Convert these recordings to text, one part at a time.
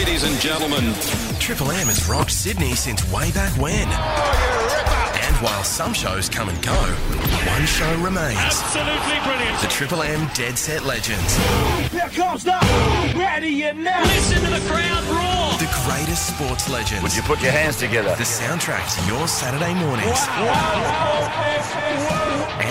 Ladies and gentlemen, Triple M has rocked Sydney since way back when. Oh, and while some shows come and go, one show remains. Absolutely brilliant. The Triple M Dead Set Legends. Here comes the ready and now. Listen to the crowd roar. The greatest sports legends. Would you put your hands together? The soundtrack to your Saturday mornings.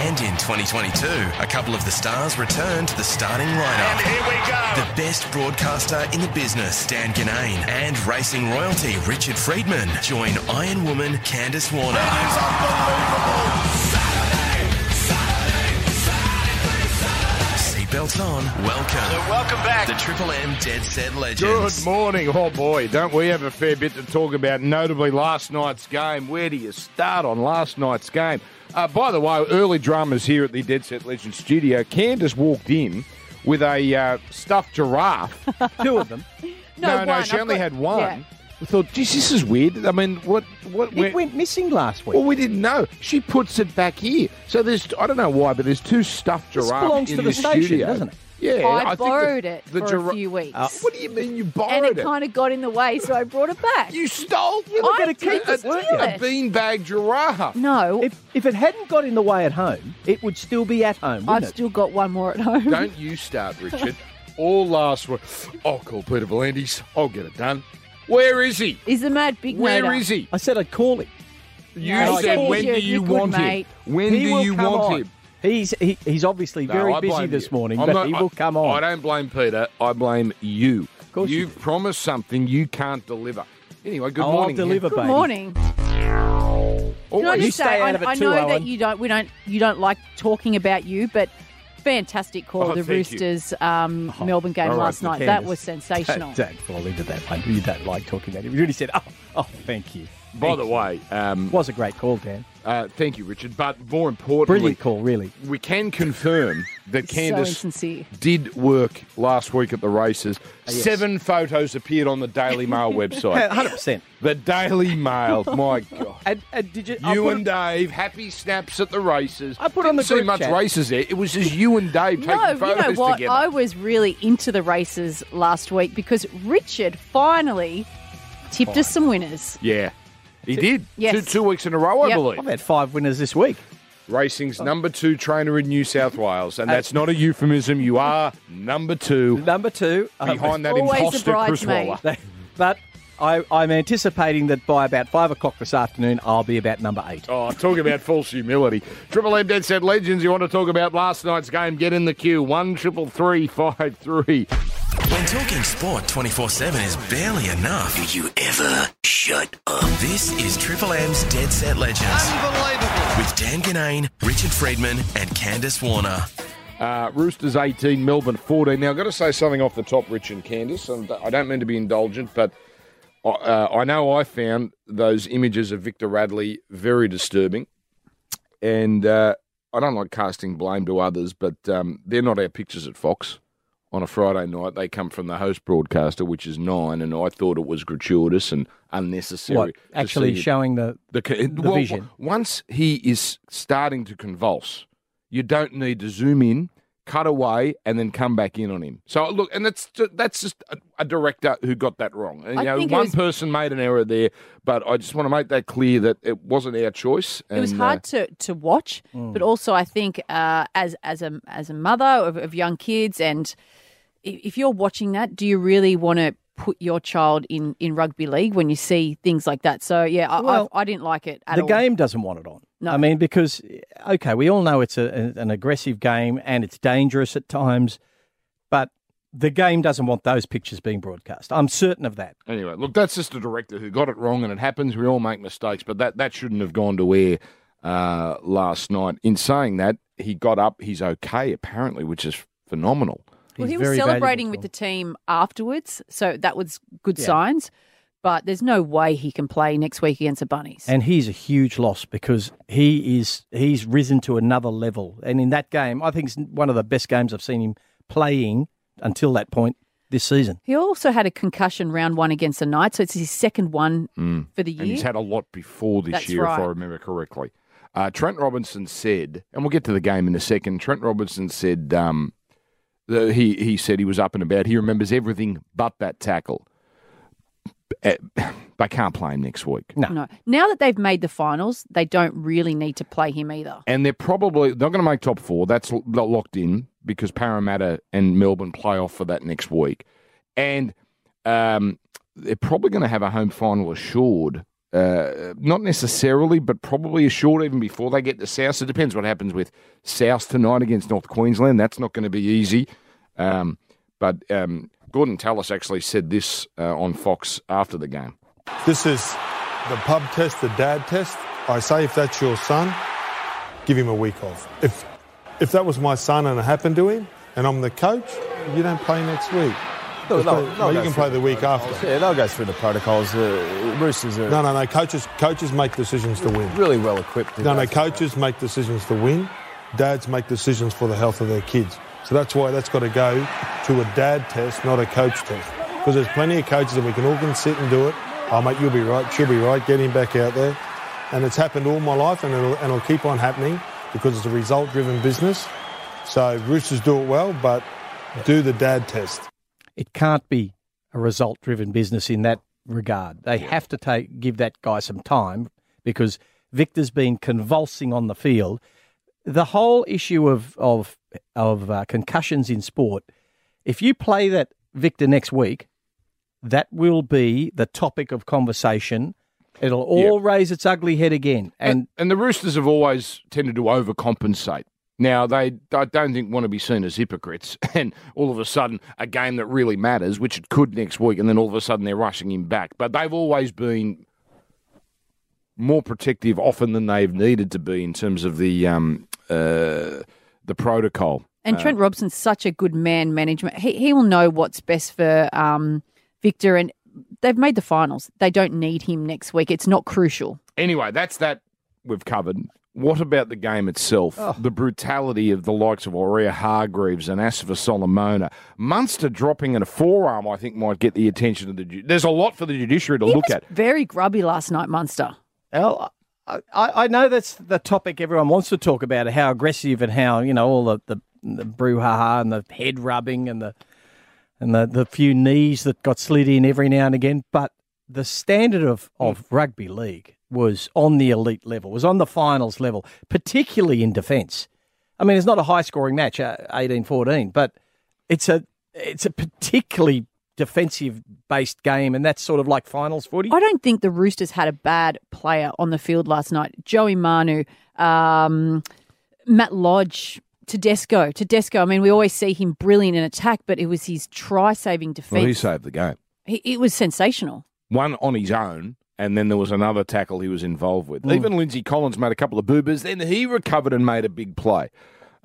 And in 2022, a couple of the stars return to the starting lineup. And here we go. The best broadcaster in the business, Dan Ginnane, and racing royalty, Richard Freedman, join Iron Woman Candice Warner. Seatbelts on. Welcome. Welcome back. The Triple M Dead Set Legends. Good morning. Oh boy, don't we have a fair bit to talk about, notably last night's game. Where do you start on last night's game? Uh, by the way, early dramas here at the Dead Set Legends studio. Candice walked in with a uh, stuffed giraffe. Two of them. no, no, one. she I've only got- had one. yeah. We thought, geez, this is weird. I mean, what, what, where- It went missing last week. well, we didn't know. She puts it back here. So there's, I don't know why, but there's two stuffed This giraffes belongs in to the the station, studio. doesn't it? Yeah, I, think the- borrowed it the for gira- a few weeks. Uh, What do you mean you borrowed and it, it? kind of got in the way, so I brought it back. You stole You were I going to keep didn't it, weren't steal you? a it. beanbag giraffe. no, If, if it hadn't got in the way at home, it would still be at home, I've it? still got one more at home. Don't you start, Richard. All last week. I'll call Peter V'landys. I'll get it done. Where is he? Is the mad big Where noter. is he? I said I'd call him. You No, said, said when do you you're want mate. him? When he do you want on. him? He's he, he's obviously No, very I busy this you. morning, I'm but not- he will I- come on. I don't blame Peter. I blame you. Of course you You've do. promised something you can't deliver. Anyway, good Oh, I'll morning. deliver, Good baby. morning. Oh, Can I you just stay say, out I, of it I too, know that you don't, we don't, you don't like talking about you, but fantastic call Oh, the. Roosters um, Melbourne game all right, last night. That was sensational. Don't, don't fall into that one. You don't like talking about it. You really said, oh, oh thank you. By Thank the you. way, um, was a great call, Dan. uh, thank you, Richard. But more importantly, Brilliant call, really. we can confirm that so Candice insincere. did work last week at the races. Uh, yes. Seven photos appeared on the Daily Mail website. 100%. the Daily Mail, my God. And, and did you? I You and it- Dave, happy snaps at the races. I put on the Didn't see much chat. races there. It was just you and Dave taking photos. No, you know what? together. I was really into the races last week because Richard finally tipped us some winners. yeah, he did. Yes. Two, two weeks in a row, I Yep. believe. I've had five winners this week. Racing's number two trainer in New South Wales, and that's not a euphemism. You are number two Number two, um, behind that Always a imposter Chris bridesmaid. Waller. but I, I'm anticipating that by about five o'clock this afternoon, I'll be about number eight. Oh, talk about false humility. Triple M Dead Set Legends, you want to talk about last night's game? Get in the queue. One triple three five three. When talking sport 24 7 is barely enough. Do you ever shut up? This is Triple M's Dead Set Legends. Unbelievable. With Dan Ginnane, Richard Freedman, and Candice Warner. Uh, Roosters 18, Melbourne 14. Now, I've got to say something off the top, Rich and Candice, and I don't mean to be indulgent, but uh, I know I found those images of Victor Radley very disturbing. And uh, I don't like casting blame to others, but um, they're not our pictures at Fox on a Friday night. They come from the host broadcaster, which is nine, and I thought it was gratuitous and unnecessary. What? Actually it. showing the The, the well, vision. Once he is starting to convulse, you don't need to zoom in, cut away, and then come back in on him. So look, and that's that's just a, a director who got that wrong. And, I you know, one was- person made an error there, but I just want to make that clear that it wasn't our choice. It was hard uh, to, to watch, but also I think uh, as as a as a mother of, of young kids, and if you're watching that, do you really want to put your child in, in rugby league when you see things like that? So yeah, I, Well, I, I didn't like it at the all. game doesn't want it on. No. I mean, because okay, we all know it's a, an aggressive game and it's dangerous at times, but the game doesn't want those pictures being broadcast. I'm certain of that. Anyway, look, that's just a director who got it wrong, and it happens. We all make mistakes, but that, that shouldn't have gone to air uh, last night. In saying that, he got up. He's okay, apparently, which is phenomenal. Well, He's he was celebrating with the team afterwards, so that was good Yeah. signs. But there's no way he can play next week against the Bunnies. And he's a huge loss because he is he's risen to another level. And in that game, I think it's one of the best games I've seen him playing until that point this season. he also had a concussion round one against the Knights, so it's his second one for the year. And he's had a lot before this That's year, if I remember correctly. Uh, Trent Robinson said, and we'll get to the game in a second. Trent Robinson said um, the, he he said he was up and about. He remembers everything but that tackle. Uh, they can't play him next week. No. No. Now that they've made the finals, they don't really need to play him either. And they're probably not going to make top four. That's locked in because Parramatta and Melbourne play off for that next week. And um, they're probably going to have a home final assured. Uh, not necessarily, but probably assured even before they get to South. It depends what happens with South tonight against North Queensland. That's not going to be easy. Um, but um, Gordon Tallis actually said this uh, on Fox after the game. This is the pub test, the dad test. I say if that's your son, give him a week off. If if that was my son and it happened to him, and I'm the coach, you don't play next week. They'll- play- no, you can play the week protocols. after. Yeah, they'll go through the protocols. Uh, Roosters are No, no, no. Coaches coaches make decisions to win. really well equipped. to No, no. through Coaches make decisions to win. Dads make decisions for the health of their kids. So that's why that's got to go to a dad test, not a coach test. Because there's plenty of coaches that we can all can sit and do it. Oh, mate, you'll be right. She'll be right. Get him back out there. And it's happened all my life, and it'll, and it'll keep on happening because it's a result-driven business. So Roosters do it well, but do the dad test. It can't be a result driven business in that regard. They have to take give that guy some time because Victor's been convulsing on the field. The whole issue of of of uh, concussions in sport, if you play that Victor next week, that will be the topic of conversation. It'll all raise its ugly head again. And And, and the Roosters have always tended to overcompensate. Now, they I don't think want to be seen as hypocrites, and all of a sudden, a game that really matters, which it could next week, and then all of a sudden they're rushing him back. But they've always been more protective often than they've needed to be in terms of the um, uh, the protocol. And Trent Robson's such a good man management. He he will know what's best for um, Victor, and they've made the finals. They don't need him next week. It's not crucial. Anyway, that's that we've covered. What about the game itself? The brutality of the likes of Waerea-Hargreaves and Asofa-Solomona. Munster dropping in a forearm, I think, might get the attention of the. ju- There's a lot for the judiciary to He look was at. very grubby last night, Munster. Well, I, I know that's the topic everyone wants to talk about, how aggressive and how you know all the the, the brouhaha and the head rubbing and the and the, the few knees that got slid in every now and again. But the standard of, of rugby league was on the elite level, was on the finals level, particularly in defence. I mean, it's not a high scoring match, uh, 18-14, but it's a it's a particularly defensive based game, and that's sort of like finals footy. I don't think the Roosters had a bad player on the field last night. Joey Manu, um, Matt Lodge, Tedesco. Tedesco, I mean, we always see him brilliant in attack, but it was his try saving Well, he saved the game. He- it was sensational. One on his own, and then there was another tackle he was involved with. Even Lindsay Collins made a couple of boobers. Then he recovered and made a big play.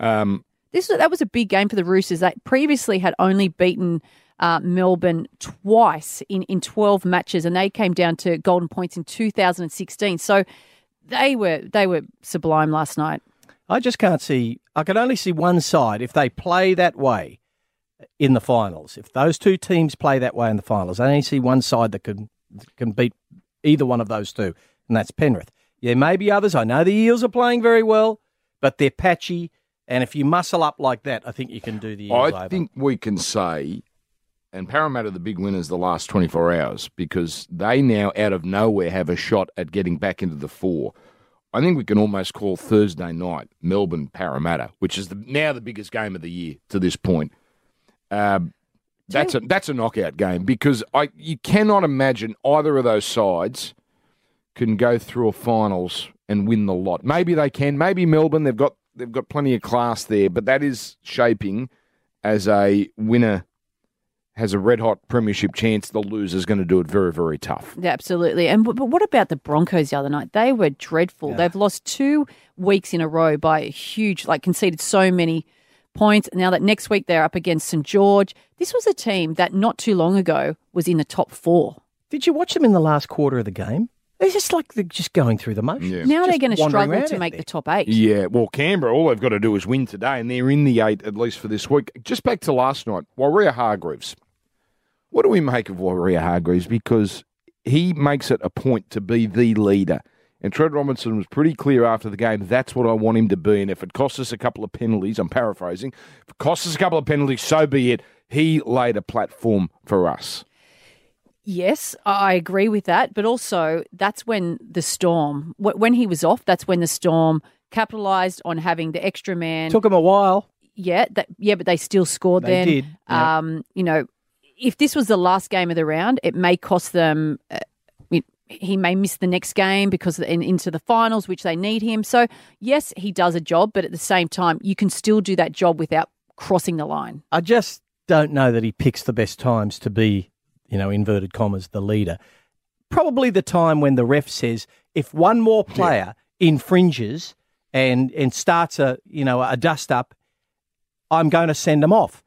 Um, This that was a big game for the Roosters. They previously had only beaten uh, Melbourne twice in, in 12 matches, and they came down to golden points in 2016. So they were they were sublime last night. I just can't see. I can only see one side if they play that way in the finals. If those two teams play that way in the finals, I only see one side that can can beat either one of those two, and that's Penrith. There may be others. I know the Eels are playing very well, but they're patchy. And if you muscle up like that, I think you can do the Eels I over. think we can say, and Parramatta the big winners the last 24 hours because they now, out of nowhere, have a shot at getting back into the four. I think we can almost call Thursday night Melbourne Parramatta, which is the, now the biggest game of the year to this point. Um, that's a that's a knockout game because I you cannot imagine either of those sides can go through a finals and win the lot. Maybe they can. Maybe Melbourne. They've got they've got plenty of class there, but that is shaping as a winner has a red hot premiership chance. The loser's going to do it very very tough. Yeah, absolutely. And but what about the Broncos the other night? They were dreadful. They've lost two weeks in a row by a huge, like conceded so many points. Now that next week they're up against St George. This was a team that not too long ago was in the top four. Did you watch them in the last quarter of the game? It's just like they're just going through the motions. Yeah. Now they're going to struggle to make there. the top eight. Yeah, well, Canberra, all they've got to do is win today, and they're in the eight at least for this week. Just back to last night, Waerea-Hargreaves. What do we make of Waerea-Hargreaves? Because he makes it a point to be the leader. And Trent Robinson was pretty clear after the game, that's what I want him to be. And if it costs us a couple of penalties, I'm paraphrasing, if it costs us a couple of penalties, so be it. He laid a platform for us. Yes, I I agree with that. But also, that's when the Storm, when he was off, that's when the Storm capitalised on having the extra man. Took him a while. yeah, that, yeah, but they still scored They then. did, yeah. Um, you know, if this was the last game of the round, it may cost them. Uh, it, he may miss the next game because in, into the finals, which they need him. So yes, he does a job, but at the same time, you can still do that job without crossing the line. I just don't know that he picks the best times to be, you know, inverted commas, the leader. Probably the time when the ref says, if one more player infringes and and starts a you know a dust up, I'm going to send him off.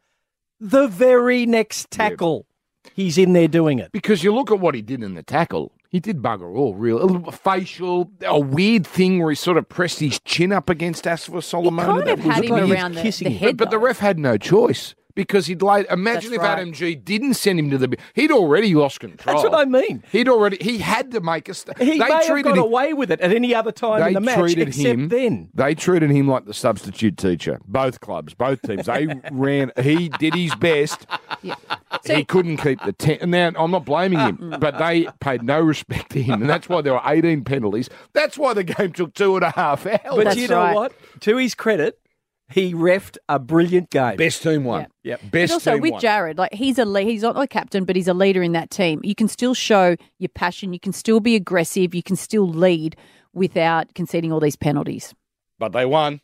The very next tackle, he's in there doing it. Because you look at what he did in the tackle. He did bugger all, real. A little facial, a weird thing where he sort of pressed his chin up against Asofa Solomon. kind of had him around the, the head. But, but the ref had no choice because he'd laid. Imagine That's if right. Adam Gee didn't send him to the. He'd already lost control. That's what I mean. He'd already. He had to make a. St- He they may have treated got him, away with it at any other time They in the match, treated except him. then. They treated him like the substitute teacher. Both clubs, both teams. They ran. He did his best. he couldn't keep the ten. Now I'm not blaming him, uh, but they mm. paid no respect to him, and that's why there were 18 penalties. That's why the game took two and a half hours. But That's you know right. what? To his credit, he refed a brilliant game. Best team won. Yeah. Yep. But Best also team with won. Jared, like he's a le- he's not a captain, but he's a leader in that team. You can still show your passion. You can still be aggressive. You can still lead without conceding all these penalties. but they won,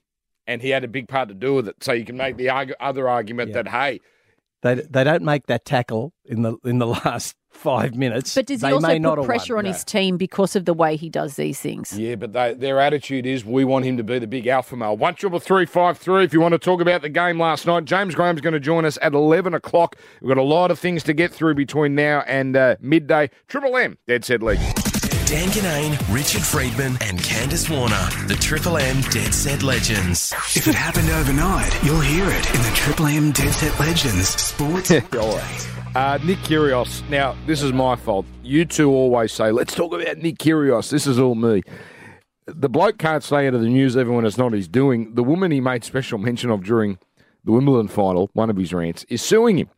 and he had a big part to do with it. So you can make the argu- other argument that hey, They they don't make that tackle in the in the last five minutes. But does he they also may not put pressure won. on his team because of the way he does these things? Yeah, but they, their attitude is we want him to be the big alpha male. One triple three five three. If you want to talk about the game last night, James Graham's going to join us at eleven o'clock. We've got a lot of things to get through between now and uh, midday. Triple M, Dead Set League. Dan Ginnane, Richard Freedman, and Candice Warner. The Triple M Dead Set Legends. If it happened overnight, you'll hear it in the Triple M Dead Set Legends Sports Update. Uh, Nick Kyrgios. Now, this is my fault. You two always say, let's talk about Nick Kyrgios. This is all me. The bloke can't stay out of the news even when it's not his doing. The woman he made special mention of during the Wimbledon final, one of his rants, is suing him.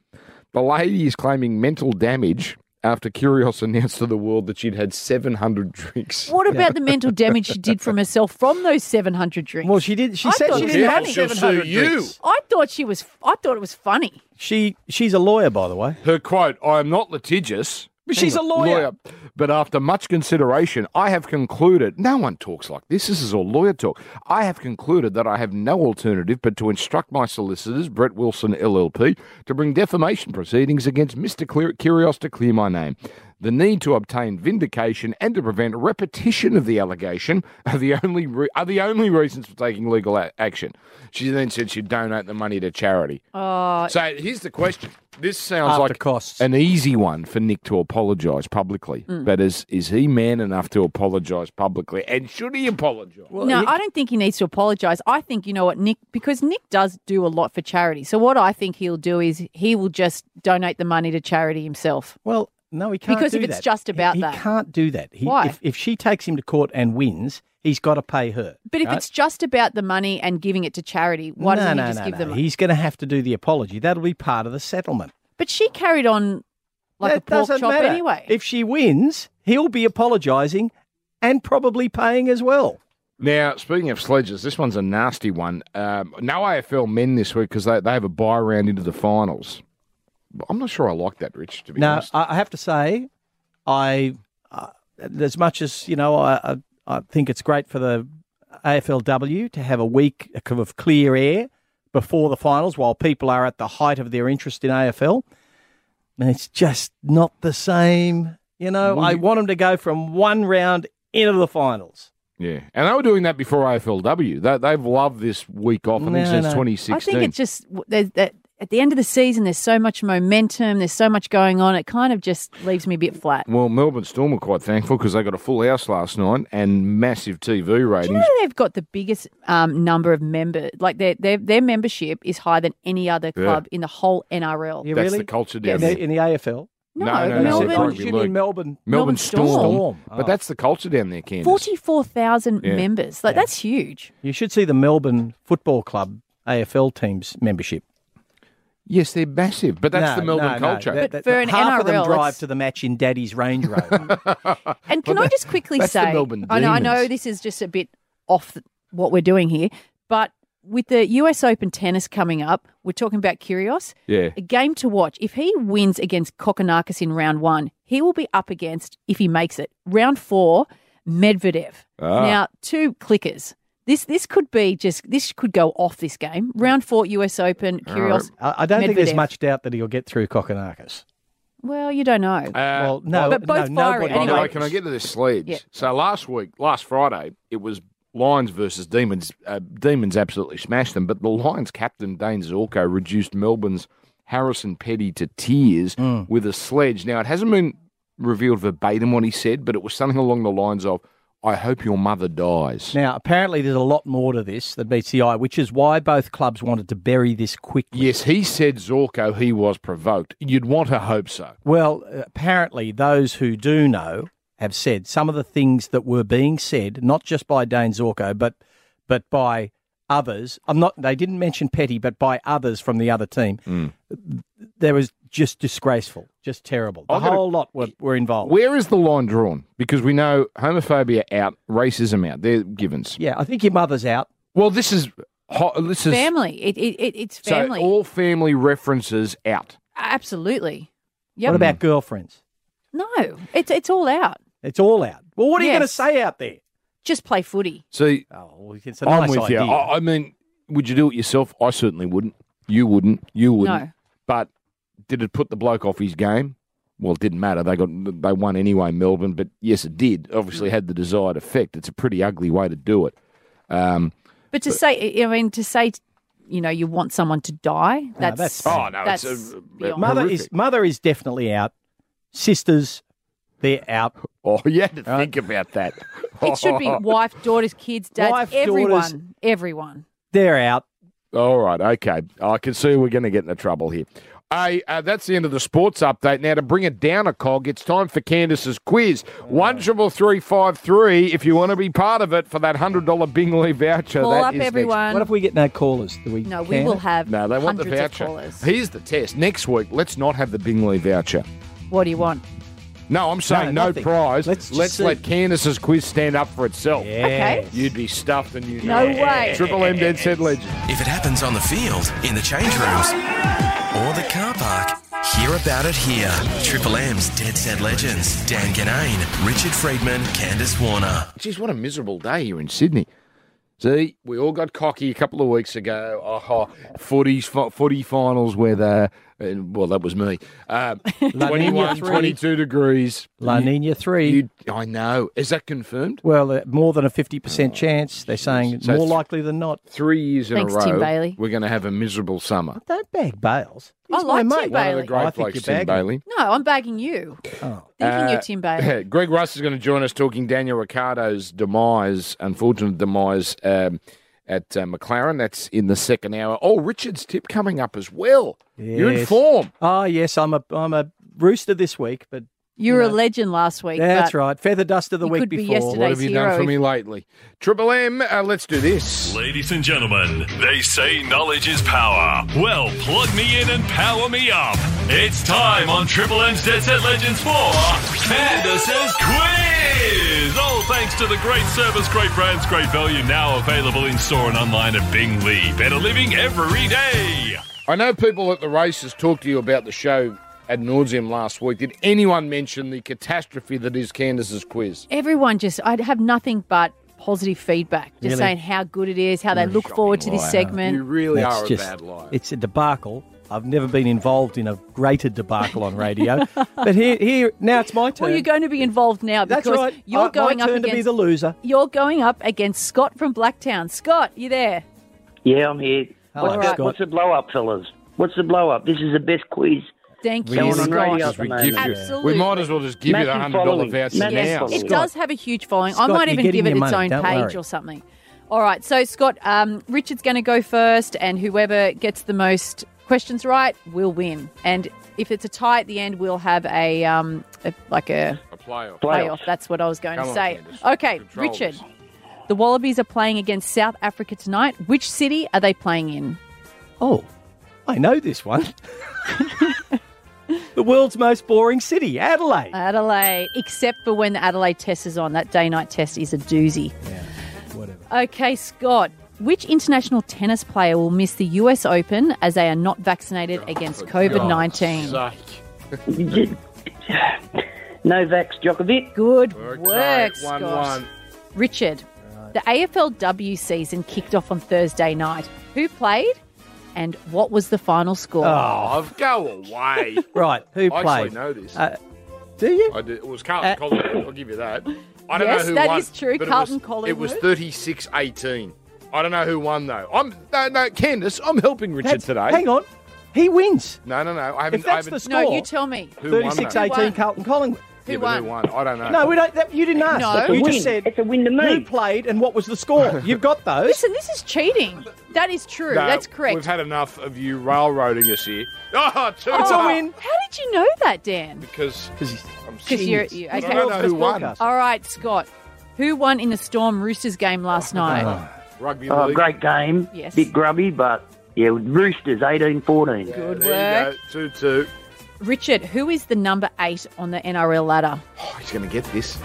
The lady is claiming mental damage after Kyrgios announced to the world that she'd had 700 drinks. What about the mental damage she did from herself from those seven hundred drinks? Well, she did. She I said thought she it didn't have funny. She'll sue 700 you. drinks. I thought she was. I thought it was funny. She she's a lawyer, by the way. Her quote, I am not litigious. But she's a lawyer. But after much consideration, I have concluded no one talks like this. This is all lawyer talk. I have concluded that I have no alternative but to instruct my solicitors, Brett Wilson LLP, to bring defamation proceedings against Mr. Clear- Kyrgios to clear my name. The need to obtain vindication and to prevent repetition of the allegation are the only re- are the only reasons for taking legal a- action. She then said she'd donate the money to charity. Oh, So here's the question. This sounds After like costs. an easy one for Nick to apologise publicly. Mm. But is is he man enough to apologise publicly? And should he apologise? Well, no, I don't think he needs to apologise. I think you know what Nick because Nick does do a lot for charity. So what I think he'll do is he will just donate the money to charity himself. Well, no, he can't Because do if it's that. just about he, that. he can't do that. He, Why? If, if she takes him to court and wins, he's got to pay her. But if it's just about the money and giving it to charity, why no, doesn't no, he just no, give no. them? He's going to have to do the apology. That'll be part of the settlement. But she carried on like that a pork chop matter. anyway. If she wins, he'll be apologising and probably paying as well. Now, speaking of sledges, this one's a nasty one. Um, no AFL men this week because they, they have a bye round into the finals. I'm not sure I like that, Rich, to be Now, honest. I I have to say, I uh, as much as you know, I, I I think it's great for the AFLW to have a week of clear air before the finals, while people are at the height of their interest in AFL. And it's just not the same. You know, Well, I you- want them to go from one round into the finals. Yeah, and they were doing that before AFLW. They, they've loved this week off, I think, No, since no. 2016. I think it's just that at the end of the season. There's so much momentum. There's so much going on. It kind of just leaves me a bit flat. Well, Melbourne Storm were quite thankful because they got a full house last night and massive TV Do you ratings. know they've got the biggest um, number of members? Like their their their membership is higher than any other Yeah. club in the whole NRL. You That's really? the culture down the, there. in the AFL. No, No, no, no, Melbourne. it's rugby You mean. Melbourne? Melbourne Melbourne Storm. Storm. Oh. But that's the culture down there, Candice. Forty-four thousand Yeah. members. Like that's huge. You should see the Melbourne Football Club AFL team's membership. Yes, they're massive, but that's No, the Melbourne no, no. culture. That- But that- for an half of them NRL, drive it's- to the match in Daddy's Range Rover. And can I just quickly that's the say, Melbourne I know, I know this is just a bit off the, what we're doing here, but with the US Open tennis coming up, we're talking about Kyrgios. Yeah. A game to watch. If he wins against Kokkinakis in round one, he will be up against, if he makes it, round four, Medvedev. Ah. Now, two clickers. This this could be just this could go off this game. Round four US Open, Kyrgios. I, I don't think there's much doubt that he'll get through Kokkinakis. Well, you don't know. Uh, well, no, but both no, fiery. nobody Anyway. Anyway, knows. can I get to this sledge? Yeah. So last week, last Friday, it was Lions versus Demons. Uh, Demons absolutely smashed them, but the Lions captain Dane Zorko reduced Melbourne's Harrison Petty to tears Mm. with a sledge. Now it hasn't been revealed verbatim what he said, but it was something along the lines of, "I hope your mother dies." Now, apparently, there's a lot more to this than meets the eye, which is why both clubs wanted to bury this quickly. Yes, he said Zorko he was provoked. You'd want to hope so. Well, apparently, those who do know have said some of the things that were being said, not just by Dane Zorko, but but by others. I'm not. They didn't mention Petty, but by others from the other team. Hmm. There was just disgraceful, just terrible. The I've a- whole lot were, were involved. Where is the line drawn? Because we know homophobia out, racism out. They're givens. yeah, I think your mother's out. Well, this is ho- this is family. It, it, it it's family. So all family references out. Absolutely. Yep. What about girlfriends? No, it's it's all out. It's all out. Well, what are you going to say out there? Just play footy. See, Oh, well, it's a I'm nice with idea. you. I, I mean, would you do it yourself? I certainly wouldn't. You wouldn't. You wouldn't. No. But did it put the bloke off his game? Well, it didn't matter. They got they won anyway, Melbourne. But yes, it did. Obviously, had the desired effect. It's a pretty ugly way to do it. Um, But to say, I mean, to say, you know, you want someone to die. That's, that's- oh no, that's it's a, beyond. mother horrific. is mother is definitely out. Sisters, they're out. Oh, you had to think about that. It should be wife, daughters, kids, dads, Wife, everyone, daughters. everyone. They're out. All right, okay. I can see we're going to get into trouble here. Hey, uh, that's the end of the sports update. Now to bring it down a cog, it's time for Candice's quiz. One triple three five three. If you want to be part of it for that hundred dollar Bing Lee voucher, Call that up is next. everyone. What if we get no callers? Do we? no, we can? will have No, they want the hundreds of voucher. callers. Here's the test. Next week, let's not have the Bing Lee voucher. What do you want? No, I'm saying no, nothing. prize. Let's Let's, let Candice's quiz stand up for itself. Yes. You'd be stuffed and you No know. way. Triple M Dead Set Legend. If it happens on the field, in the change rooms, or the car park, hear about it here. Triple M's Dead Set Legends. Dan Ginnane, Richard Freedman, Candice Warner. Geez, what a miserable day here in Sydney. See, we all got cocky a couple of weeks ago. Oh, footies, fi- footy finals where the, uh, well, that was me. Um, 21, three. 22 degrees. La Nina three. You, I know. Is that confirmed? well, uh, more than a fifty percent chance. They're saying So more th- likely than not. Three years in Thanks, a row, Tim Bailey. we're going to have a miserable summer. Don't bag Bales. I like my Tim mate. One of Bailey. the great I think blokes, you're Tim. Bailey. No, I'm bagging you. Oh. Thinking Uh, you're Tim Bailey. Greg Rust is going to join us talking Daniel Ricciardo's demise, unfortunate demise um, at uh, McLaren. That's in the second hour. Oh, Richard's tip coming up as well. You're in Yes. form. Oh yes, I'm a I'm a rooster this week, but You were a know. legend last week. that's right. Feather dust of the week could be before. What have you done for me lately? Triple M, uh, let's do this. Ladies and gentlemen, they say knowledge is power. Well, plug me in and power me up. It's time on Triple M's Dead Set Legends for Candice's Quiz! All thanks to the great service, great brands, great value, now available in store and online at Bing Lee. Better living every day. I know people at the races talk to you about the show ad nauseum last week. Did anyone mention the catastrophe that is Candice's quiz? Everyone just, I'd have nothing but positive feedback. Just Really? saying how good it is, how they look forward to this segment. You really That's are a just bad liar. it's a debacle. I've never been involved in a greater debacle on radio, but here here now it's my turn. Well, you're going to be involved now That's because right. you're Uh, going my up turn to be the loser. you're going up against Scott from Blacktown. Scott, you there? Yeah, I'm here. Hello, what's, the, Scott. what's the blow up, fellas? What's the blow up? This is the best quiz. Thank you, Really? Going on radio Scott. at the we, moment. give you, we might as well just give you the hundred dollar voucher Massive now. following. It does have a huge following. I might even give it its money, own don't page worry. or something. All right, so Scott, um, Richard's going to go first, and whoever gets the most questions right will win. And if it's a tie at the end, we'll have a, um, a like a A playoff. playoff. That's what I was going Come to say. Candice. Okay, Control Richard. this. The Wallabies are playing against South Africa tonight. Which city are they playing in? Oh, I know this one. the world's most boring city, Adelaide. Adelaide, except for when the Adelaide test is on. That day night test is a doozy. Yeah, whatever. Okay, Scott. Which international tennis player will miss the US Open as they are not vaccinated oh, against COVID 19? Novak Djokovic. Good Okay, work, one, Scott. one. Richard, the AFLW season kicked off on Thursday night. Who played and what was the final score? Oh, go away. Right, who I played? actually know this. Uh, do you? I did. It was Carlton Uh, Collingwood. I'll give you that. I don't Yes, know who that won. is true, Carlton it was, It was Collingwood. 36-18. I don't know who won though. I'm no, no, Candace. I'm helping Richard That's- today. Hang on. He wins. No, no, no. I haven't. If that's I haven't the score, no, you tell me. who won 36 that? 18 Carlton Collingwood. Who Yeah, but won? Who won? I don't know. No, we don't. That, you didn't ask. No. that. You win. just said It's a win to me. who played and what was the score. You've got those. Listen, this is cheating. That is true. No, That's correct. We've had enough of you railroading us here. Oh, two It's a win. How did you know that, Dan? Because Because I'm Because you're, Genius. you I okay. don't know who won. All right, Scott. Who won in the Storm Roosters game last uh, night? Rugby Oh, league. great game. Yes. Bit grubby, but yeah, Roosters 18 14. Good There work. you go. Two two. Richard, who is the number eight on the NRL ladder? Oh, he's going to get this.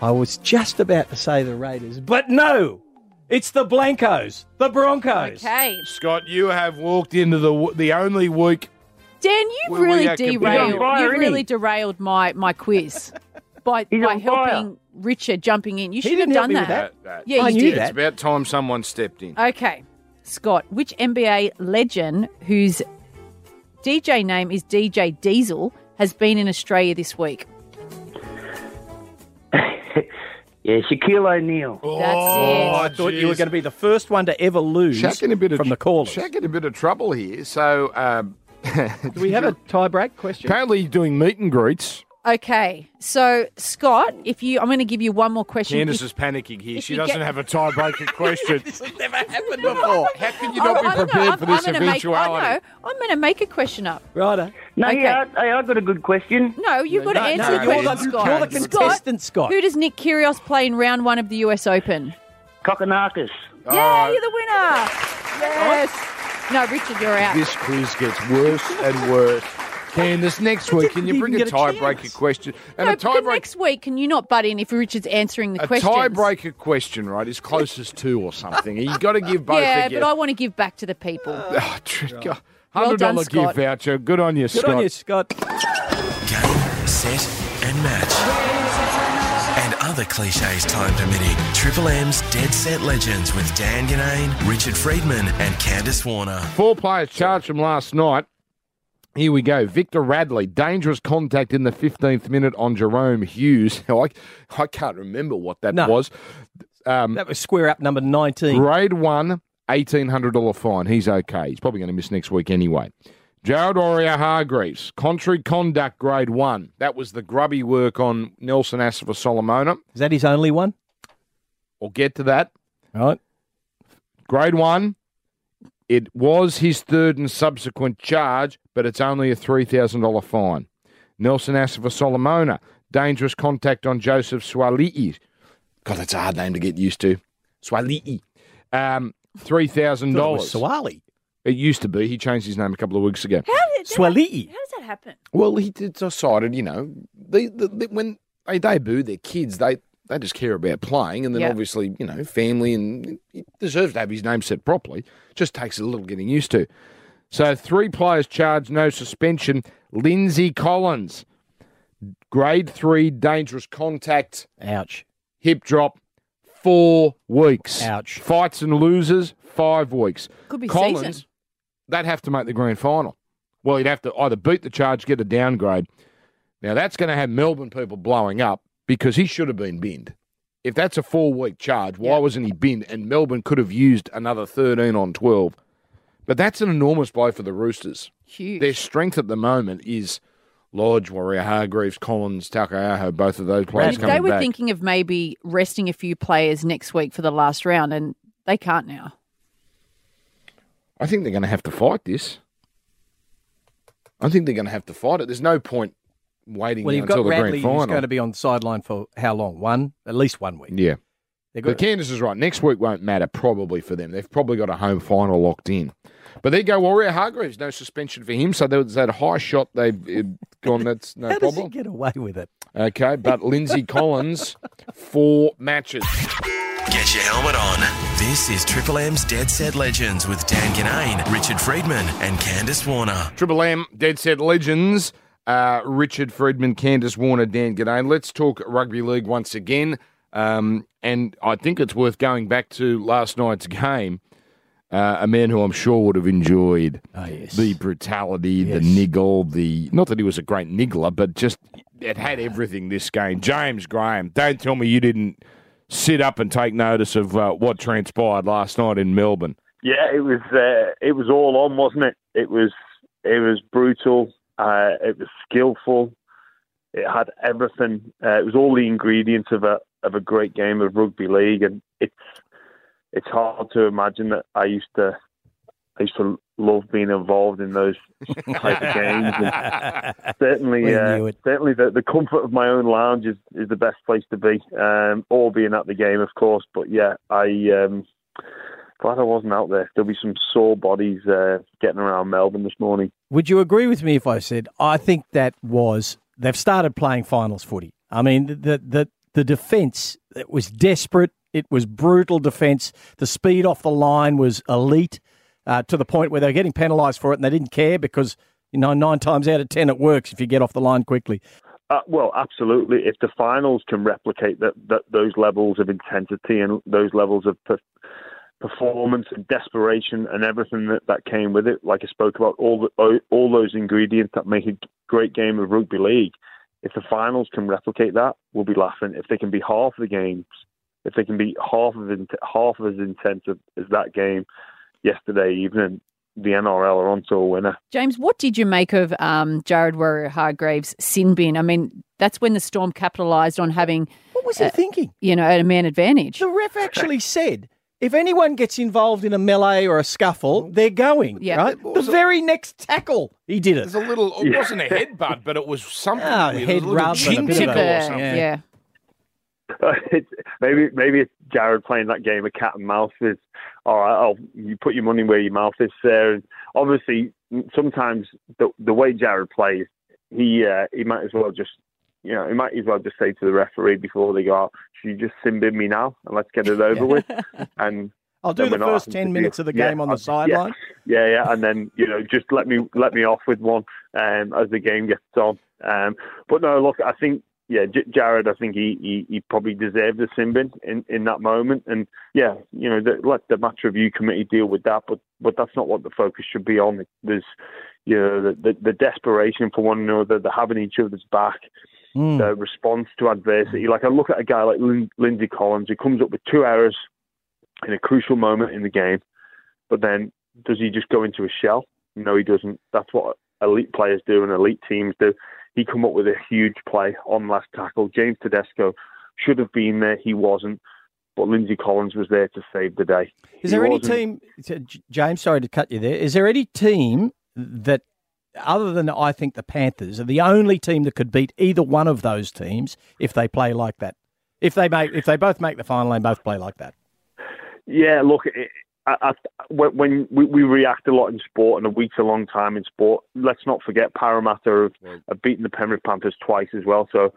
I was just about to say the Raiders, but no, it's the Blancos, the Broncos. Okay. Scott, you have walked into the the only week. Dan, you've Well, we really are completely- derailed. On fire, You've isn't really he? derailed my, my quiz by, He's by on fire. helping Richard jumping in. You should have didn't help done me that. with Yeah, I you knew did. that. It's about time someone stepped in. Okay. Scott, which NBA legend whose DJ name is DJ Diesel has been in Australia this week? Yeah, Shaquille O'Neal. That's Oh, I thought you were going to be the first one to ever lose Shaq in a bit of from the callers. Shaq in a bit of trouble here. So um, Do we have a tie break question? apparently he's doing meet and greets. It. Okay. So, Scott, if you I'm going to give you one more question. Candice If- is panicking here. if She you doesn't get- have a tiebreaker question. this has never happened before. How can you Oh, not be I don't know. prepared I'm- for this I'm gonna make- eventuality? I know. I'm going to make a question up. Righto. No, Okay. yeah, I, I got a good question. No, you've got to no, answer no, the you're question, the- Scott. You're the contestant, Scott. Who does Nick Kyrgios play in round one of the US Open? Kokkinakis. Yeah, uh, you're the winner. Yes. No, Richard, you're out. This quiz gets worse and worse. Candice, next week, can you bring a get a tiebreaker question? And no, a tiebreaker next week, can you not butt in if Richard's answering the question? a questions? tiebreaker question, right, is closest to or something. You've got to give both Yeah, a but I want to give back to the people. Oh, tr- Well Hundred done, dollar gift voucher. Good on you, Good Scott. Good on you, Scott. Game, set, and match. And other cliches time permitting. Triple M's Dead Set Legends with Dan Ginnane, Richard Freedman, and Candice Warner. Four players charged from last night. Here we go. Victor Radley, dangerous contact in the 15th minute on Jahrome Hughes. I, I can't remember what that No. was. Um, That was square up number 19. grade one, $1,800 fine. He's okay. He's probably going to miss next week anyway. Jared Waerea-Hargreaves, contrary conduct grade one. That was the grubby work on Nelson Asofa-Solomona. Is that his only one? We'll get to that. Right. Grade one, it was his third and subsequent charge, but it's only a $3,000 fine. Nelson Asofa-Solomona, dangerous contact on Joseph Suaali'i. God, that's a hard name to get used to. Suaali'i. Um, $3,000. Thought it Swali. It used to be. He changed his name a couple of weeks ago. How did that, Suaali'i. How does that happen? Well, he decided, you know, they, the, the, when they debut their kids, they they just care about playing, and then Yeah. obviously, you know, family, and he deserves to have his name set properly. Just takes a little getting used to. So, three players charged, no suspension. Lindsay Collins, grade three, dangerous contact, Ouch. hip drop, four weeks. Ouch. Fights and losers, five weeks. Could be Collins, season. they'd have to make the grand final. Well, he'd have to either beat the charge, get a downgrade. Now, that's going to have Melbourne people blowing up because he should have been binned. If that's a four week charge, why Yeah. wasn't he binned? And Melbourne could have used another 13 on 12. But that's an enormous blow for the Roosters. Huge. Their strength at the moment is Lodge, Waerea, Hargreaves, Collins, Taukeiaho, both of those players They- coming they were back. thinking of maybe resting a few players next week for the last round, and they can't now. I think they're going to have to fight this. I think they're going to have to fight it. There's no point waiting Well, you've until got the Radley grand final. who's going to be on the sideline for how long? One? At least one week. Yeah. They've But Candice is right. Next week won't matter probably for them. They've probably got a home final locked in. But there you go, Waerea-Hargreaves. No suspension for him. So there was that high shot they've uh, gone. That's no How does problem. he get away with it? Okay, but Lindsay Collins, four matches. Get your helmet on. This is Triple M's Dead Set Legends with Dan Ginnane, Richard Freedman, and Candice Warner. Triple M, Dead Set Legends, uh, Richard Freedman, Candice Warner, Dan G'day. Let's talk rugby league once again. Um, and I think it's worth going back to last night's game. Uh, a man who I'm sure would have enjoyed Oh, yes. the brutality, the Yes. niggle, the not that he was a great niggler, but just it had everything. This game, James Graham. Don't tell me you didn't sit up and take notice of uh, what transpired last night in Melbourne. Yeah, it was uh, it was all on, wasn't it? It was it was brutal. Uh, it was skillful. It had everything. Uh, it was all the ingredients of a of a great game of rugby league, and it's it's hard to imagine that I used to I used to love being involved in those type of games. And certainly, uh, certainly the, the comfort of my own lounge is, is the best place to be. Um, all being at the game, of course. But yeah, I um, glad I wasn't out there. There'll be some sore bodies uh, getting around Melbourne this morning. Would you agree with me if I said I think that was they've started playing finals footy? I mean, the the the defence was desperate. It was brutal defence. The speed off the line was elite uh, to the point where they were getting penalised for it, and they didn't care because you know nine times out of ten it works if you get off the line quickly. Uh, well, absolutely. If the finals can replicate that, that those levels of intensity and those levels of per- performance and desperation and everything that, that came with it, like I spoke about, all the, all those ingredients that make a great game of rugby league. If the finals can replicate that, we'll be laughing. If they can be half the games, if they can be half of it, half as intense as that game yesterday evening, the NRL are onto a winner. James, what did you make of um, Jared Waerea-Hargreaves' sin bin? I mean, that's when the Storm capitalised on having, What was he thinking? you know, at a man advantage. The ref actually said. If anyone gets involved in a melee or a scuffle, they're going. Yeah. right. The very next tackle, he did it. There's a little. It wasn't a headbutt, but it was something. Ah, weird. Head a little rub and a chin bit of tickle a- or something. yeah. yeah. it's, maybe maybe it's Jared playing that game of cat and mouse is, all right, I'll, you put your money where your mouth is, there. And obviously, sometimes the the way Jared plays, he uh, he might as well just, you know, he might as well just say to the referee before they go out, should you just sin bin me now and let's get it over with? And I'll do the first ten minutes of the Yeah, game on the sideline. Yeah, yeah, and then you know just let me let me off with one um, as the game gets on. Um, but no, look, I think yeah, J- Jared, I think he, he, he probably deserved a sin bin in, in that moment, and yeah, you know, the, let the match review committee deal with that. But but that's not what the focus should be on. There's you know the the, the desperation for one another, the having each other's back. Mm. The response to adversity. Like I look at a guy like Lin- Lindsay Collins, who comes up with two errors in a crucial moment in the game, but then does he just go into a shell? No, he doesn't. That's what elite players do and elite teams do. He come up with a huge play on last tackle. James Tedesco should have been there. He wasn't. But Lindsay Collins was there to save the day. Is He there any team, James? Sorry to cut you there. Is there any team that, other than I think the Panthers, are the only team that could beat either one of those teams if they play like that? If they make, if they both make the final, and both play like that. Yeah, look, it, I, I, when, when we, we react a lot in sport, and a week's a long time in sport. Let's not forget Parramatta have, have beaten the Penrith Panthers twice as well, so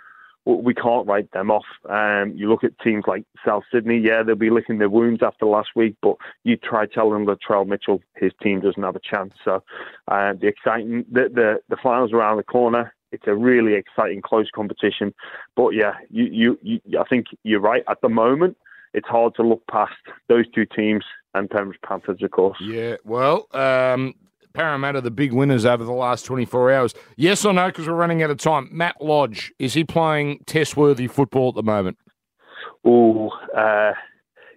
we can't write them off. Um, you look at teams like South Sydney, yeah, they'll be licking their wounds after last week, but you try telling Latrell Mitchell his team doesn't have a chance. So uh, the exciting, the, the the finals around the corner. It's a really exciting, close competition. But yeah, you, you, you I think you're right. At the moment, it's hard to look past those two teams and Penrith Panthers, of course. Yeah, well, um, Parramatta, the big winners over the last 24 hours. Yes or no, because we're running out of time. Matt Lodge, is he playing test worthy football at the moment? Oh, uh,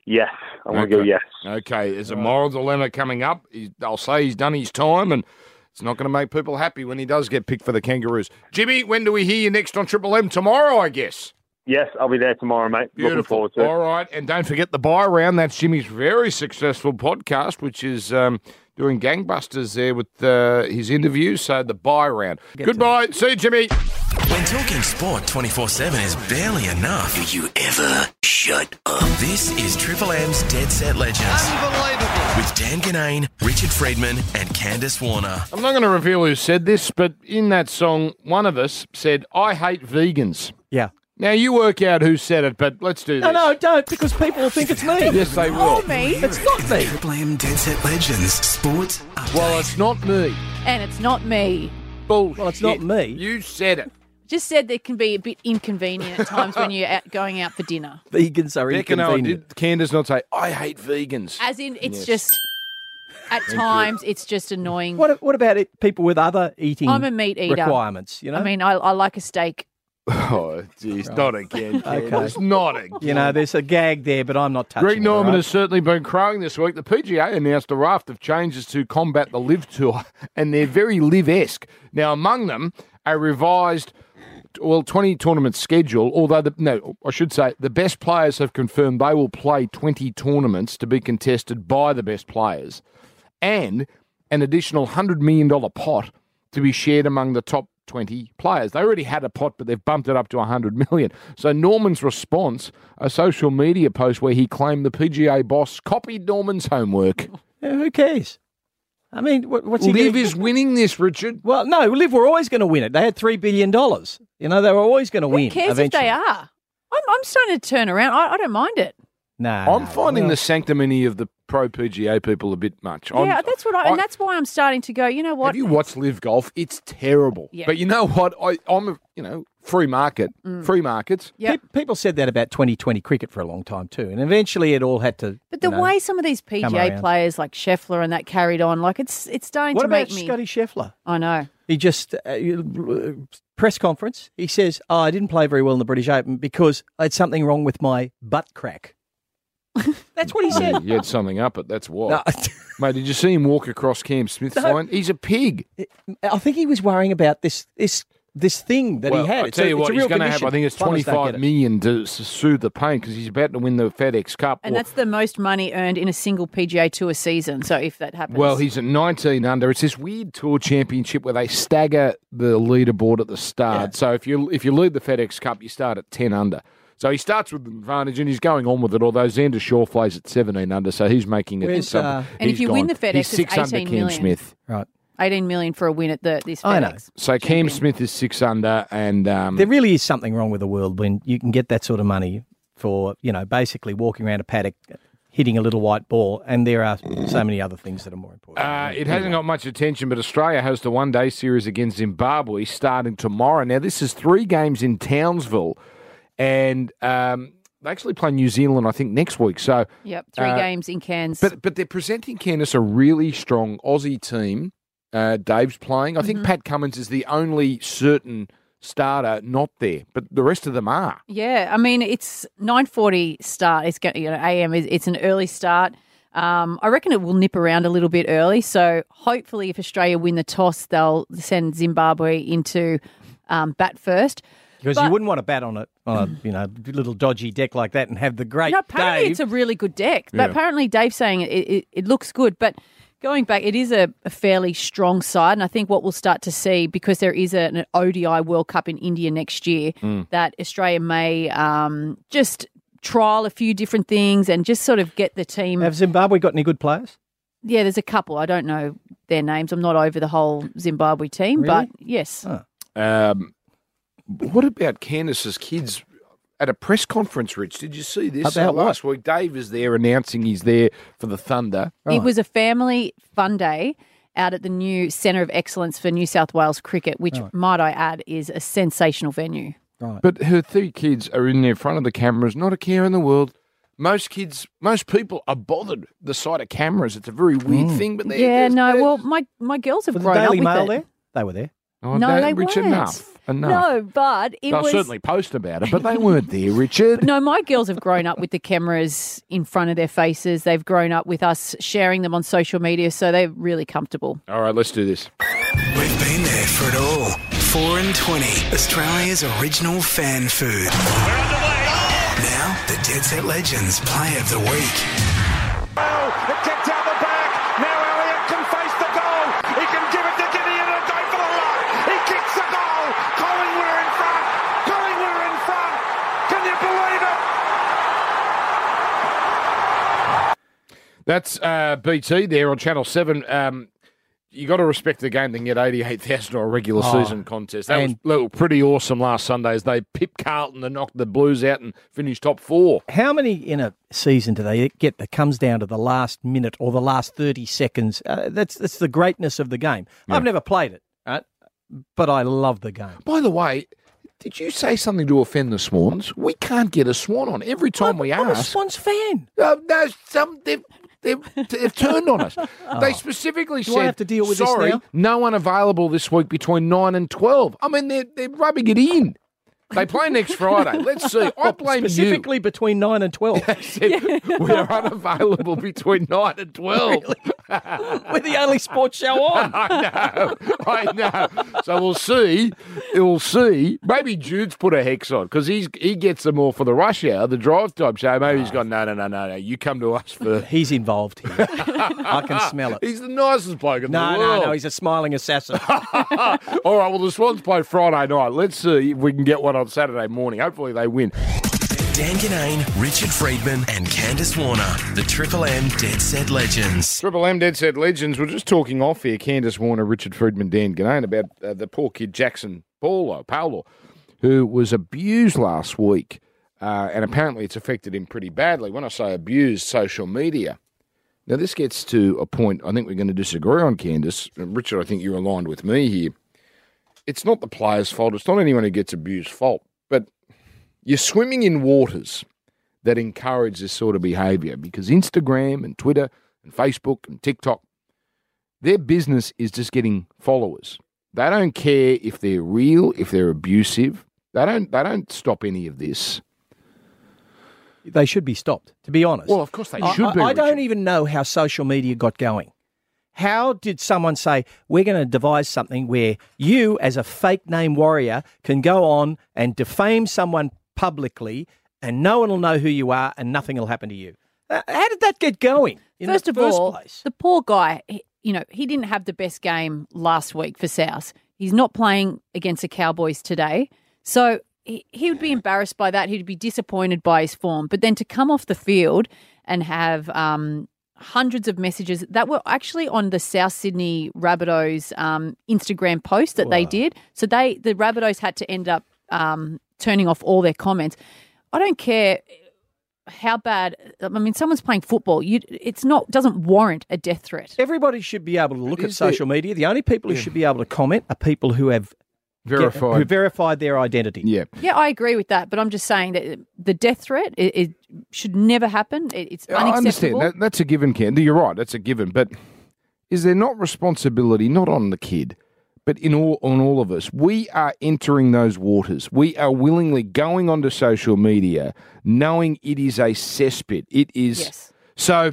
yes. I'm going to go Okay. yes. Okay, there's a moral dilemma coming up. He, I'll say he's done his time, and it's not going to make people happy when he does get picked for the Kangaroos. Jimmy, when do we hear you next on Triple M? Tomorrow, I guess. Yes, I'll be there tomorrow, mate. Looking Beautiful. forward to it. All right, and don't forget the Bye Round. That's Jimmy's very successful podcast, which is um, doing gangbusters there with uh, his interviews. So the Bye Round. Goodbye. See you, Jimmy. When talking sport 24 7 is barely enough, do you ever shut up? This is Triple M's Dead Set Legends. Unbelievable. With Dan Ginnane, Richard Freedman, and Candice Warner. I'm not going to reveal who said this, but in that song, one of us said, I hate vegans. Yeah. Now, you work out who said it, but let's do this. No, no, don't, because people will think it's me. Yes, they will. me. It's not me. Triple M Dead Set Legends Sports Update. Well, it's not me. And it's not me. Bullshit. Well, it's not me. You said it. Just said there can be a bit inconvenient at times when you're out, going out for dinner. Vegans are Beck and inconvenient. did Candice not say, I hate vegans? As in, it's Yes. just at times it's just annoying. What, what about it, people with other eating I'm a meat eater. requirements? You know, I mean, I, I like a steak. Oh, jeez, not again. Okay. Candice, Not again. you know, there's a gag there, but I'm not touching Greg it, Norman has certainly been crowing this week. The PGA announced a raft of changes to combat the LIV tour, and they're very LIV esque. Now, among them, a revised, well, 20 tournament schedule, although, the, no, I should say, the best players have confirmed they will play 20 tournaments to be contested by the best players, and an additional $100 million pot to be shared among the top 20 players. They already had a pot, but they've bumped it up to 100 million. So Norman's response, a social media post where he claimed the PGA boss copied Norman's homework. Yeah, who cares? I mean, what, what's he Liv gonna- is winning this, Richard. Well, no, Liv were always going to win it. They had three billion dollars. You know, they were always going to win. Who win. cares eventually. if they are? I'm, I'm starting to turn around. I, I don't mind it. No, I'm no, finding well, the sanctimony of the pro PGA people a bit much. I'm- yeah, that's what I, and that's why I'm starting to go. You know what? Have you watched LIV Golf? It's terrible. Yeah. But you know what? I, I'm a, you know, free market, Mm. free markets. Yep. Pe- People said that about 2020 cricket for a long time too, and eventually it all had to. But the you know, way some of these PGA players like Scheffler and that carried on, like it's it's starting What to about make me. What about Scotty Scheffler? I know. He just uh, press conference. He says, "Oh, I didn't play very well in the British Open because I had something wrong with my butt crack." That's what he said. you had something up it. That's why. No, Mate, did you see him walk across Cam Smith's No. line? He's a pig. I think he was worrying about this this this thing that well, he had. I It's tell a- you it's what, a he's real going to have. condition. I think it's Plumbers twenty don't five get it. million to s- soothe the pain because he's about to win the FedEx Cup. And Well- that's the most money earned in a single PGA Tour season. So if that happens, Well, he's at 19 under. It's this weird tour championship where they stagger the leaderboard at the start. So if you if you lead the FedEx Cup, you start at 10 under. So he starts with an advantage and he's going on with it. Although Xander Schauffele at 17 under, so he's making it. Where's, something. uh, And if He's you win the FedEx, he's it's six under 18 Cam million. Smith. Right. 18 million for a win at the this I know. So Cam Smith is six under, and um, There really is something wrong with the world when you can get that sort of money for you know basically walking around a paddock, hitting a little white ball, and there are so many other things that are more important. Uh, it hasn't got much attention, but Australia hosts a one day series against Zimbabwe starting tomorrow. Now, this is three games in Townsville, and um, they actually play New Zealand, I think, next week. So, Yep, three uh, games in Cairns. But but they're presenting Candice a really strong Aussie team. Uh, Dave's playing. I think Mhm. Pat Cummins is the only certain starter not there, but the rest of them are. Yeah, I mean it's nine forty start. It's going, you know, AM. is It's an early start. Um, I reckon it will nip around a little bit early. So hopefully, if Australia win the toss, they'll send Zimbabwe into um, bat first. Because But- you wouldn't want to bat on it on a you know little dodgy deck like that and have the great No, apparently Dave. it's a really good deck. Yeah. But apparently Dave's saying it, it, it looks good. But going back, it is a, a fairly strong side. And I think what we'll start to see, because there is a, an ODI World Cup in India next year, Mm. that Australia may um, just trial a few different things and just sort of get the team. Have Zimbabwe got any good players? yeah, there's a couple. I don't know their names. I'm not over the whole Zimbabwe team, Really? but yes. Um, what about Candice's kids at a press conference, Rich? Did you see this? About Uh, what? last week, Dave is there announcing he's there for the Thunder. It was a family fun day out at the new Centre of Excellence for New South Wales Cricket, which, Right. might I add, is a sensational venue. Right. But her three kids are in there in front of the cameras, not a care in the world. Most kids, most people are bothered the sight of cameras. It's a very weird Mm. thing, but they're, Yeah, they're- no, they're- well, my, my girls have Was the grown Daily up with Mail it. there? They were there. Oh, no, no, they Rich, weren't. enough, Uh, enough. No, but it They'll was certainly post about it, but they weren't there, Richard. No, my girls have grown up with the cameras in front of their faces. They've grown up with us sharing them on social media, so they're really comfortable. All right, let's do this. We've been there for it all. 4 and 20, Australia's original fan food. Now, the Dead Set Legends Play of the Week. Oh, That's uh, BT there on Channel 7. Um, you got to respect the game to get 88,000 or a regular Oh, season contest. That was little, pretty awesome last Sunday as they pipped Carlton and knocked the Blues out and finished top four. How many in a season do they get that comes down to the last minute or the last 30 seconds? Uh, that's, that's the greatness of the game. I've never played it, right? but I love the game. By the way, did you say something to offend the Swans? We can't get a Swan on. Every time we I'm a ask. Swans fan. Uh, no, some, they've, they've, turned on us. They oh. specifically Oh. Do I said, have to deal with this sorry, now?" no one available this week between 9 and 12. I mean, they're, they're rubbing it in. They play next Friday. Let's see. I blame you. Specifically between 9 and 12. we are unavailable between 9 and 12. We're the only sports show on. I know. I know. So we'll see. We'll see. Maybe Jude's put a hex on because he's he gets them all for the rush hour, the drive time show. Maybe he's gone, no, no, no, no, no. You come to us first. He's involved here. I can smell it. He's the nicest bloke in No, the no, world. no. He's a smiling assassin. all right, well, the Swans play Friday night. Let's see if we can get one on Saturday morning. Hopefully they win. Dan Ginnane, Richard Freedman, and Candice Warner, the Triple M Dead Set Legends. Triple M Dead Set Legends. We're just talking off here. Candice Warner, Richard Freedman, Dan Ginnane about uh, the poor kid Jaxson Paulo, Paulo, who was abused last week. Uh, and apparently it's affected him pretty badly. When I say abused, social media. Now, this gets to a point I think we're going to disagree on, Candice. And Richard, I think you're aligned with me here. It's not the player's fault. It's not anyone who gets abused fault. But you're swimming in waters that encourage this sort of behaviour because Instagram and Twitter and Facebook and TikTok, their business is just getting followers. They don't care if they're real, if they're abusive. They don't. They don't stop any of this. they should be stopped, to be honest. Well, of course they should I, be. I don't even know how social media got going. How did someone say, we're going to devise something where you, as a fake name warrior, can go on and defame someone publicly and no one will know who you are and nothing will happen to you? Uh, How did that get going in First the of first all, place? the poor guy, he- you know, he didn't have the best game last week for South. He's not playing against the Cowboys today. So he, he would be embarrassed by that. He'd be disappointed by his form. But then to come off the field and have um, hundreds of messages that were actually on the South Sydney Rabbitohs um, Instagram post that they did. So they the Rabbitohs had to end up um, turning off all their comments. I don't care how bad. I mean, someone's playing football. You, it's not doesn't warrant a death threat. Everybody should be able to look at Is there- social media. The only people who should be able to comment are people who have Verified. who verified their identity. Yeah. Yeah, I agree with that, but I'm just saying that the death threat it, it should never happen. It, it's I understand unacceptable. that, that's a given, Candy. You're right. That's a given. But is there not responsibility, not on the kid, but in all on all of us? We are entering those waters. We are willingly going onto social media, knowing it is a cesspit. It is Yes. so.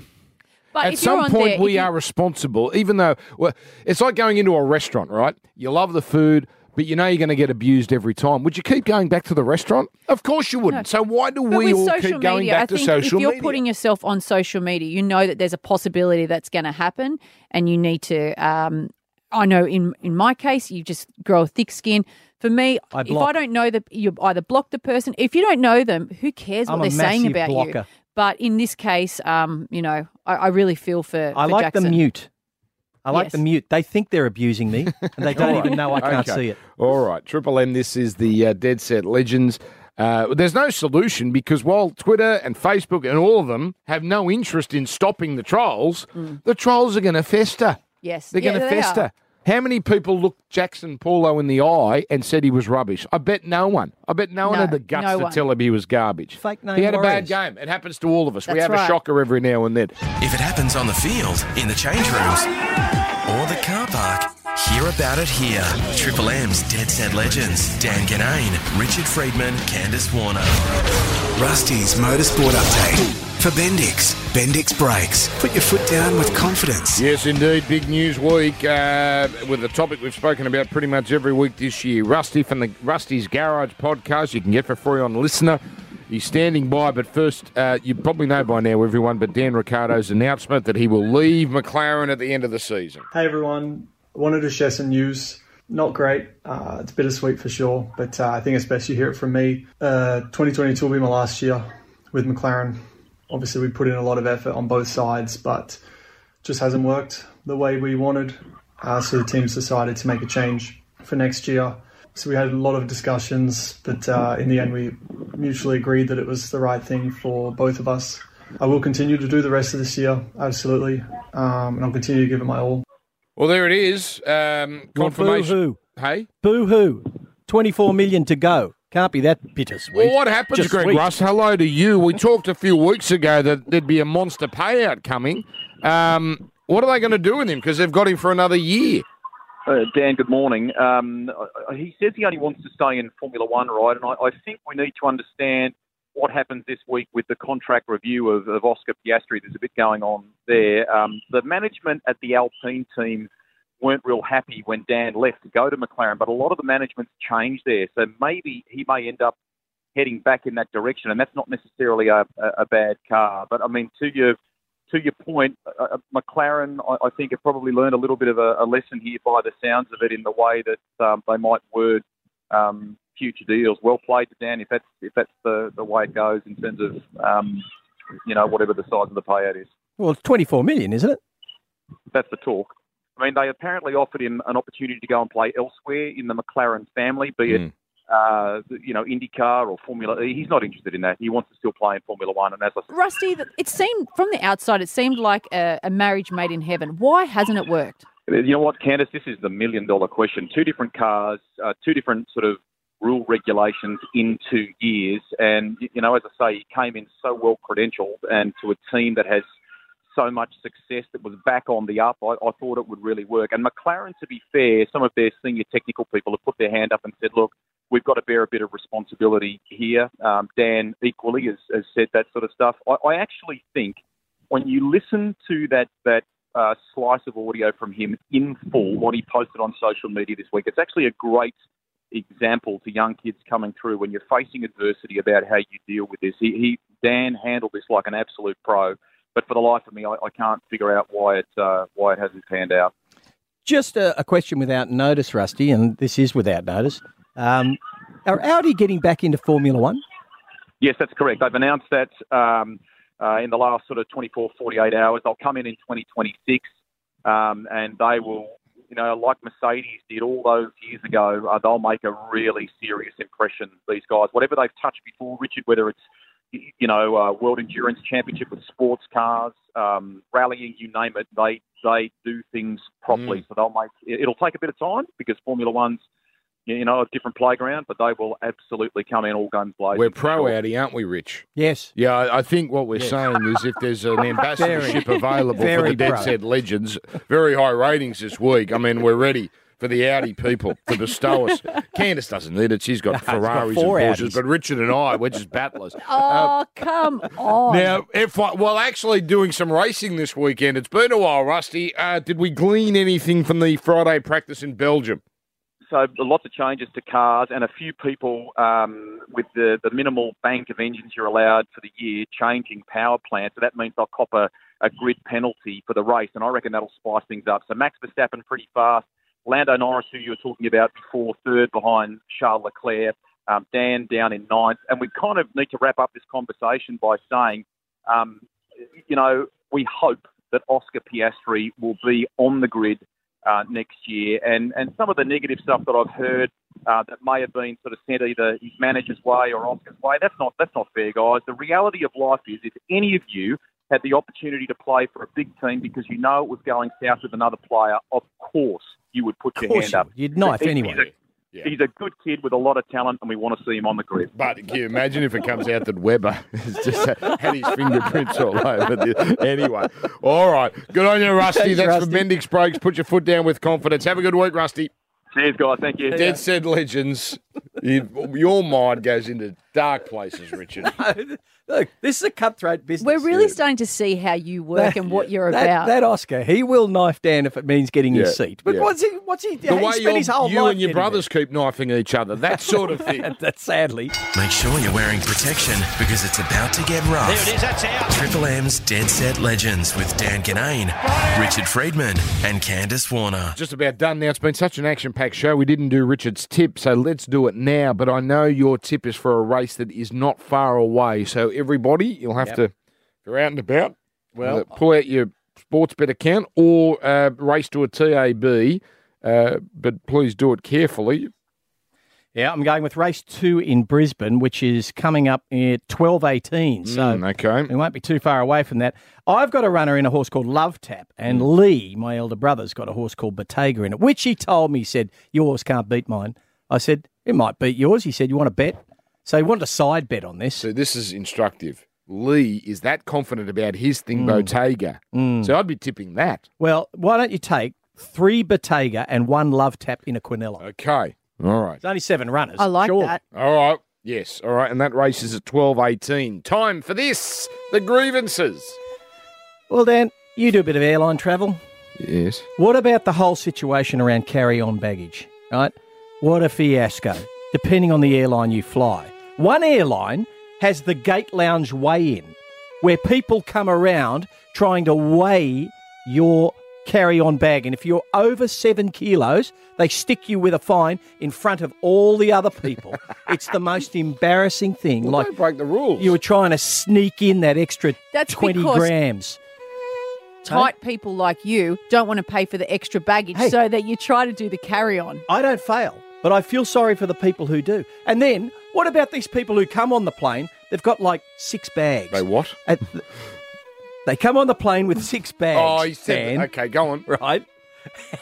But At some point, there, we you- are responsible, even though well, it's like going into a restaurant, right? You love the food, but you know you're going to get abused every time. Would you keep going back to the restaurant? Of course you wouldn't. So why do But we all keep going media, back I to social if you're media? putting yourself on social media, you know that there's a possibility that's going to happen, and you need to. Um, I know in in my case, you just grow a thick skin. For me, I if block. I don't know that, you either block the person. If you don't know them, who cares I'm what a they're saying massive about you? But in this case, um, you know, I, I really feel for. I for like Jaxson. the mute. I like Yes. the mute. They think they're abusing me, and they don't All right. even know I can't Okay. see it. All right, Triple M. This is the uh, Dead Set Legends. Uh, there's no solution because while Twitter and Facebook and all of them have no interest in stopping the trolls, the trolls are going to fester. Yes, They're Yeah, going to they are. fester. How many people looked Jaxson Paulo in the eye and said he was rubbish? I bet no one. I bet no, one had the guts no to one. tell him he was garbage. Fake name He had a bad game. It happens to all of us. we That's have a shocker every now and then. If it happens on the field, in the change rooms, or the car park, hear about it here. Triple M's Dead Set Legends. Dan Ginnane, Richard Freedman, Candice Warner. Rusty's Motorsport Update. For Bendix, Bendix Brakes. Put your foot down with confidence. Yes, indeed. Big news week uh, with a topic we've spoken about pretty much every week this year. Rusty from the Rusty's Garage podcast. You can get for free on LiSTNR. He's standing by, but first, uh, you probably know by now, everyone, but Dan Ricciardo's announcement that he will leave McLaren at the end of the season. Hey everyone, I wanted to share some news. Not great. Uh, it's bittersweet for sure, but uh, I think it's best you hear it from me. Uh, 2022 will be my last year with McLaren. Obviously, we put in a lot of effort on both sides, but just hasn't worked the way we wanted. Uh, so the team's decided to make a change for next year. So we had a lot of discussions, but uh, in the end, we mutually agreed that it was the right thing for both of us. I will continue to do the rest of this year, absolutely, um, and I'll continue to give it my all. Well, there it is. Um, confirmation. Boo-hoo. Hey? Boo hoo. 24 million to go. Can't be that bittersweet. Well, what happens, Just Greg sweet. Russ? Hello to you. We talked a few weeks ago that there'd be a monster payout coming. Um, what are they going to do with him? Because they've got him for another year. Uh, Dan, good morning. Um, uh, he says he only wants to stay in Formula One, right? And I, I think we need to understand what happens this week with the contract review of, of Oscar Piastri. There's a bit going on there. Um, the management at the Alpine team weren't real happy when Dan left to go to McLaren, but a lot of the management's changed there. So maybe he may end up heading back in that direction, and that's not necessarily a, a, a bad car. But I mean, to your to your point, uh, uh, McLaren, I, I think, have probably learned a little bit of a, a lesson here by the sounds of it in the way that um, they might word um, future deals. Well played to Dan if that's if that's the, the way it goes in terms of um, you know whatever the size of the payout is. Well, it's 24 million, isn't it? That's the talk. I mean, they apparently offered him an opportunity to go and play elsewhere in the McLaren family, be it uh, you know IndyCar or Formula E. He's not interested in that. He wants to still play in Formula One. And as I said, Rusty, it seemed from the outside, it seemed like a, a marriage made in heaven. Why hasn't it worked? You know what, Candice? This is the million dollar question. Two different cars, uh, two different sort of rule regulations in two years. And, you know, as I say, he came in so well credentialed and to a team that has so much success that was back on the up. I, I thought it would really work. And McLaren, to be fair, some of their senior technical people have put their hand up and said, look, we've got to bear a bit of responsibility here. Um, Dan equally has, has said that sort of stuff. I, I actually think when you listen to that that uh, slice of audio from him in full, what he posted on social media this week, it's actually a great example to young kids coming through when you're facing adversity about how you deal with this. He, he Dan handled this like an absolute pro, but for the life of me, I, I can't figure out why it uh, why it hasn't panned out. Just a, a question without notice, Rusty, and this is without notice. Um, are Audi getting back into Formula One? Yes, that's correct. They've announced that um, uh, in the last sort of 24, 48 hours. They'll come in in 2026, um, and they will, you know, like Mercedes did all those years ago, uh, they'll make a really serious impression. These guys, whatever they've touched before, Richard, whether it's you know, uh, World Endurance Championship with sports cars, um, rallying, you name it, they they do things properly. So they'll make. It'll take a bit of time because Formula One's, you know, a different playground, but they will absolutely come in all guns blazing. We're pro Audi, aren't we, Rich? Yes. Yeah, I I think what we're Yes. saying is if there's an ambassadorship Very. available for the Dead pro. Set Legends, very high ratings this week. I mean, we're ready for the Audi people to bestow us. Candice doesn't need it. She's got she's got Ferraris and Porsches, Audis. but Richard and I, we're just battlers. Oh, come on. Now, if I, well, actually doing some racing this weekend. It's been a while, Rusty. Uh, did we glean anything from the Friday practice in Belgium? So lots of changes to cars and a few people um, with the, the minimal bank of engines you're allowed for the year changing power plants. So that means they'll cop a, a grid penalty for the race, and I reckon that'll spice things up. So Max Verstappen pretty fast. Lando Norris, who you were talking about before, third behind Charles Leclerc. Um, Dan down in ninth, and we kind of need to wrap up this conversation by saying, um, you know, we hope that Oscar Piastri will be on the grid uh, next year. And, and some of the negative stuff that I've heard uh, that may have been sort of sent either his manager's way or Oscar's way, that's not that's not fair, guys. The reality of life is, if any of you had the opportunity to play for a big team because you know it was going south with another player, of course you would put your hand you up. You'd knife He's- anyone. He's a, good kid with a lot of talent, and we want to see him on the grid. But can you imagine if it comes out that Webber has just had his fingerprints all over this? Anyway, all right. Good on you, Rusty. Thanks, That's Rusty. for Bendix Brakes. Put your foot down with confidence. Have a good week, Rusty. Cheers, guys. Thank you. Dead said legends. You, your mind goes into dark places, Richard. Look, this is a cutthroat business. We're really starting to see how you work and what you're that, about. That Oscar, he will knife Dan if it means getting Yeah, his seat. But yeah. what's he? What's he? The he way spent your- his whole you life and your getting brothers keep knifing each other, that sort of thing. there. That's sadly. Make sure you're wearing protection because it's about to get rough. There it is, that's out. Triple M's Dead Set Legends with Dan Ginnane, Richard Freedman, and Candice Warner. Just about done now. It's been such an action packed show. We didn't do Richard's tip, so let's do it now. But I know your tip is for a race that is not far away. So, everybody, you'll have Yep. to, if you're out and about, Well- uh, pull out your sports bet account or uh, race to a TAB. Uh, but please do it carefully. Yeah, I'm going with race two in Brisbane, which is coming up at twelve eighteen. So Mm, okay. we won't be too far away from that. I've got a runner in a horse called Love Tap, and Lee, my elder brother's got a horse called Bottega in it, which he told me he said yours can't beat mine. I said it might beat yours. He said you want to bet, so he wanted a side bet on this. So, this is instructive. Lee is that confident about his thing, Mm. Bottega. So, I'd be tipping that. Well, why don't you take three Bottega and one Love Tap in a Quinella? Okay. All right. It's only seven runners. I like surely. that. All right. Yes. All right. And that race is at twelve eighteen. Time for this. The grievances. Well, Dan, you do a bit of airline travel. Yes. What about the whole situation around carry-on baggage? Right? What a fiasco. Depending on the airline you fly. One airline has the gate lounge weigh-in, where people come around trying to weigh your carry-on bag, and if you're over seven kilos, they stick you with a fine in front of all the other people. it's the most embarrassing thing. Well, like don't break the rules. you were trying to sneak in that extra That's twenty grams. Tight people like you don't want to pay for the extra baggage, Hey. so that you try to do the carry on. I don't fail, but I feel sorry for the people who do. And then, what about these people who come on the plane? They've got like six bags. They what? At they come on the plane with six bags. Oh, he said. Dan, Okay, go on. right?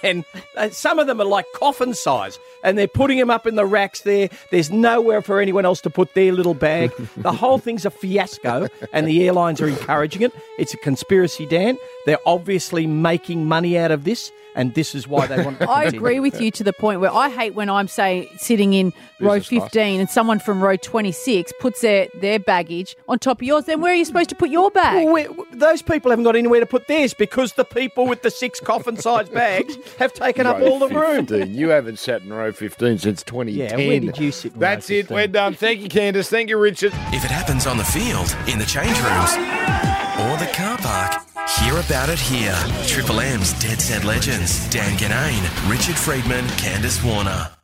And uh, some of them are like coffin size, and they're putting them up in the racks there. There's nowhere for anyone else to put their little bag. the whole thing's a fiasco, and the airlines are encouraging it. It's a conspiracy, Dan. They're obviously making money out of this, and this is why they want to I agree with you to the point where I hate when I'm say sitting in row Business class. 15 and someone from row 26 puts their, their baggage on top of yours. Then where are you supposed to put your bag? Well, we- those people haven't got anywhere to put theirs because the people with the six coffin-sized bags have taken up Row all the room. 15. You haven't sat in row 15 since 2010. Yeah, where did you sit in row That's it. We're done. Thank you, Candice. Thank you, Richard. If it happens on the field, in the change rooms, or the car park, hear about it here. Triple M's Dead Set Legends. Dan Ginnane, Richard Freedman, Candice Warner.